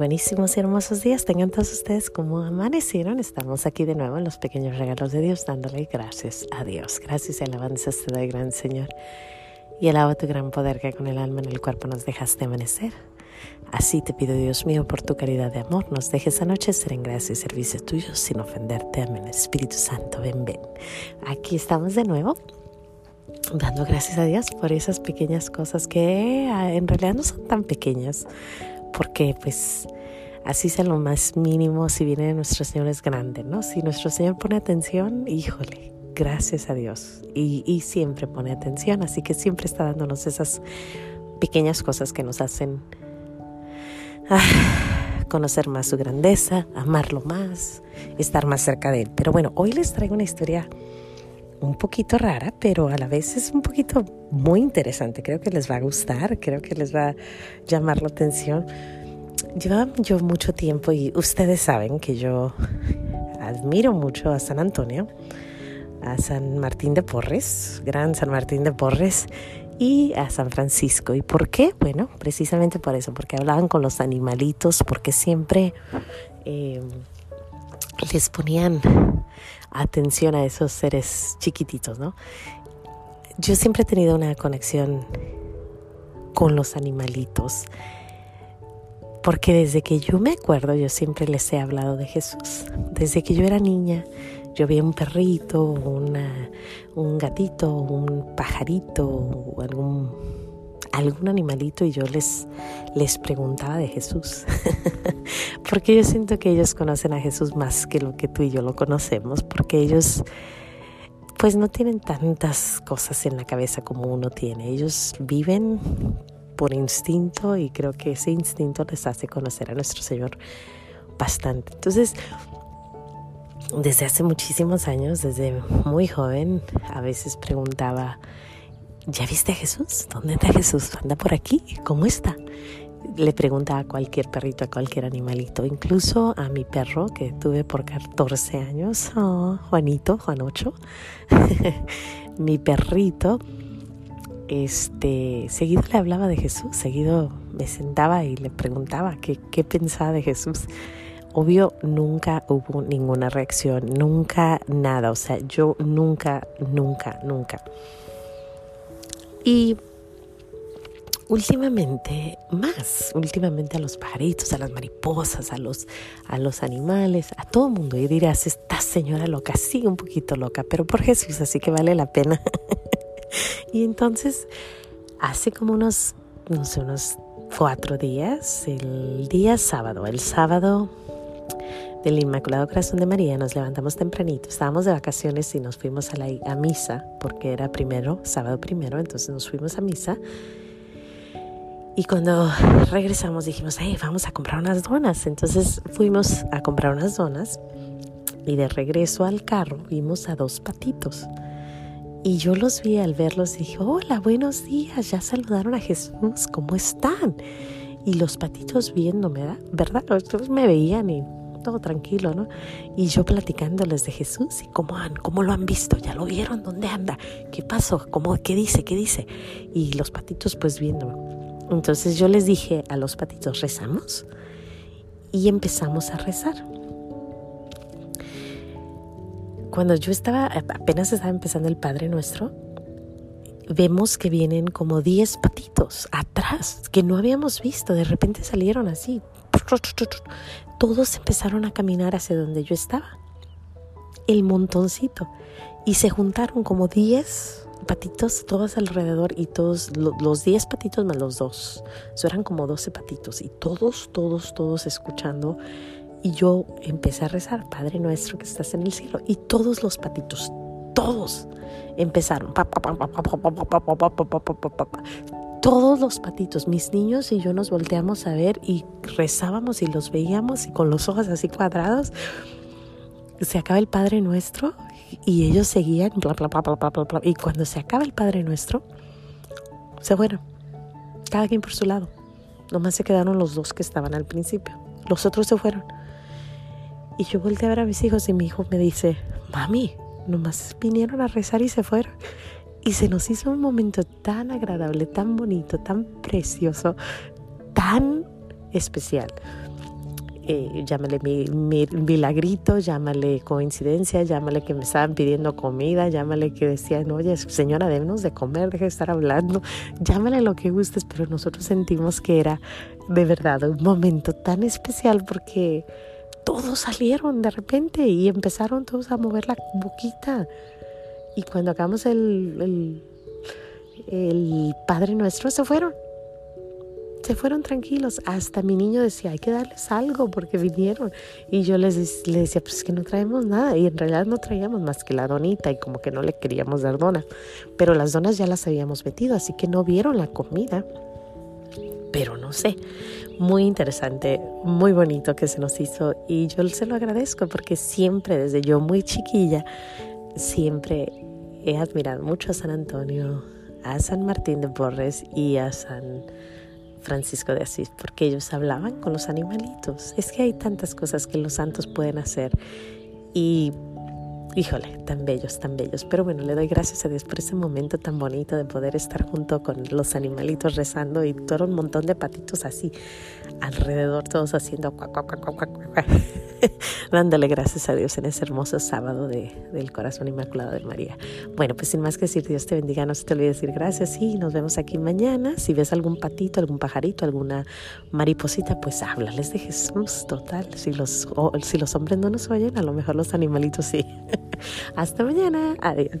buenísimos y hermosos días tengan todos ustedes como amanecieron. Estamos aquí de nuevo en los pequeños regalos de Dios, dándole gracias a Dios. Gracias y alabanzas te doy, gran Señor. Y alaba tu gran poder que con el alma en el cuerpo nos dejaste amanecer. Así te pido, Dios mío, por tu caridad de amor, nos dejes anochecer en gracia y servicio tuyo sin ofenderte. Amén. Espíritu Santo, ven, ven. Aquí estamos de nuevo dando gracias a Dios por esas pequeñas cosas que ah, en realidad no son tan pequeñas, porque pues así sea lo más mínimo si viene nuestro Señor es grande, ¿no? Si nuestro Señor pone atención, híjole, gracias a Dios. Y, y siempre pone atención, así que siempre está dándonos esas pequeñas cosas que nos hacen ah, conocer más su grandeza, amarlo más, estar más cerca de Él. Pero bueno, hoy les traigo una historia un poquito rara, pero a la vez es un poquito muy interesante. Creo que les va a gustar, creo que les va a llamar la atención. Llevaba yo mucho tiempo y ustedes saben que yo admiro mucho a San Antonio, a San Martín de Porres, gran San Martín de Porres, y a San Francisco. ¿Y por qué? Bueno, precisamente por eso, porque hablaban con los animalitos, porque siempre eh, les ponían atención a esos seres chiquititos, ¿no? Yo siempre he tenido una conexión con los animalitos, porque desde que yo me acuerdo, yo siempre les he hablado de Jesús. Desde que yo era niña, yo veía un perrito, una, un gatito, un pajarito, algún algún animalito y yo les, les preguntaba de Jesús. porque yo siento que ellos conocen a Jesús más que lo que tú y yo lo conocemos, porque ellos pues no tienen tantas cosas en la cabeza como uno tiene. Ellos viven por instinto y creo que ese instinto les hace conocer a nuestro Señor bastante. Entonces, desde hace muchísimos años, desde muy joven, a veces preguntaba, ¿ya viste a Jesús? ¿Dónde está Jesús? ¿Anda por aquí? ¿Cómo está? Le pregunta a cualquier perrito, a cualquier animalito, incluso a mi perro que tuve por 14 años, oh, Juanito, Juanocho, mi perrito, este, seguido le hablaba de Jesús, seguido me sentaba y le preguntaba qué, qué pensaba de Jesús. Obvio, nunca hubo ninguna reacción, nunca nada, o sea, yo nunca, nunca, nunca y últimamente, más, últimamente a los pajaritos, a las mariposas, a los, a los animales, a todo el mundo. Y dirás, esta señora loca, sí, un poquito loca, pero por Jesús, así que vale la pena. y entonces, hace como unos, no sé, unos cuatro días, el día sábado, el sábado del Inmaculado Corazón de María nos levantamos tempranito, estábamos de vacaciones y nos fuimos a la a misa, porque era primero, sábado primero, entonces nos fuimos a misa. Y cuando regresamos dijimos, hey, vamos a comprar unas donas. Entonces fuimos a comprar unas donas y de regreso al carro vimos a dos patitos. Y yo los vi al verlos y dije, hola, buenos días, ya saludaron a Jesús, ¿cómo están? Y los patitos viéndome, ¿verdad? Me veían y todo tranquilo, ¿no? Y yo platicándoles de Jesús y cómo, han, cómo lo han visto, ya lo vieron, dónde anda, qué pasó, cómo, qué dice, qué dice. Y los patitos pues viendo. Entonces yo les dije a los patitos, rezamos y empezamos a rezar. Cuando yo estaba, apenas estaba empezando el Padre Nuestro, vemos que vienen como 10 patitos atrás que no habíamos visto. De repente salieron así todos empezaron a caminar hacia donde yo estaba, el montoncito, y se juntaron como 10 patitos todos alrededor y todos los 10 patitos más los dos, eso eran como 12 patitos y todos, todos, todos escuchando. Y yo empecé a rezar, Padre nuestro que estás en el cielo, y todos los patitos, todos empezaron todos los patitos, mis niños y yo nos volteamos a ver y rezábamos y los veíamos y con los ojos así cuadrados. Se acaba el Padre Nuestro y ellos seguían, bla, bla, bla, bla, bla, bla, Y cuando se acaba el Padre Nuestro, se fueron. Cada quien por su lado. Nomás se quedaron los dos que estaban al principio. Los otros se fueron. Y yo volteé a ver a mis hijos y mi hijo me dice, mami, nomás vinieron a rezar y se fueron. Y se nos hizo un momento tan agradable, tan bonito, tan precioso, tan especial. eh, llámale mi, milagrito, llámale coincidencia, llámale que me estaban pidiendo comida, llámale que decían, oye, señora, débenos de comer, deje de estar hablando, llámale lo que gustes, pero nosotros sentimos que era de verdad un momento tan especial porque todos salieron de repente y empezaron todos a mover la boquita. Y cuando acabamos el, el, Padre Nuestro, se fueron se fueron tranquilos. Hasta mi niño decía, hay que darles algo porque vinieron. Y yo les, les decía, pues es que no traemos nada. Y en realidad no traíamos más que la donita y como que no le queríamos dar donas. Pero las donas ya las habíamos metido, así que no vieron la comida. Pero no sé, muy interesante, muy bonito que se nos hizo. Y yo se lo agradezco porque siempre, desde yo muy chiquilla, siempre he admirado mucho a San Antonio, a San Martín de Porres y a San Francisco de Asís, porque ellos hablaban con los animalitos. Es que hay tantas cosas que los santos pueden hacer y híjole, tan bellos, tan bellos. Pero bueno, le doy gracias a Dios por ese momento tan bonito de poder estar junto con los animalitos rezando y todo un montón de patitos así alrededor, todos haciendo cuac, cuac, cuac, cuac, cuac, dándole gracias a Dios en ese hermoso sábado de, del corazón inmaculado de María. Bueno, pues sin más que decir, Dios te bendiga, no se te olvide decir gracias y nos vemos aquí mañana. Si ves algún patito, algún pajarito, alguna mariposita, pues háblales de Jesús, total. Si los, si los hombres no nos oyen, a lo mejor los animalitos sí. Hasta mañana. Adiós.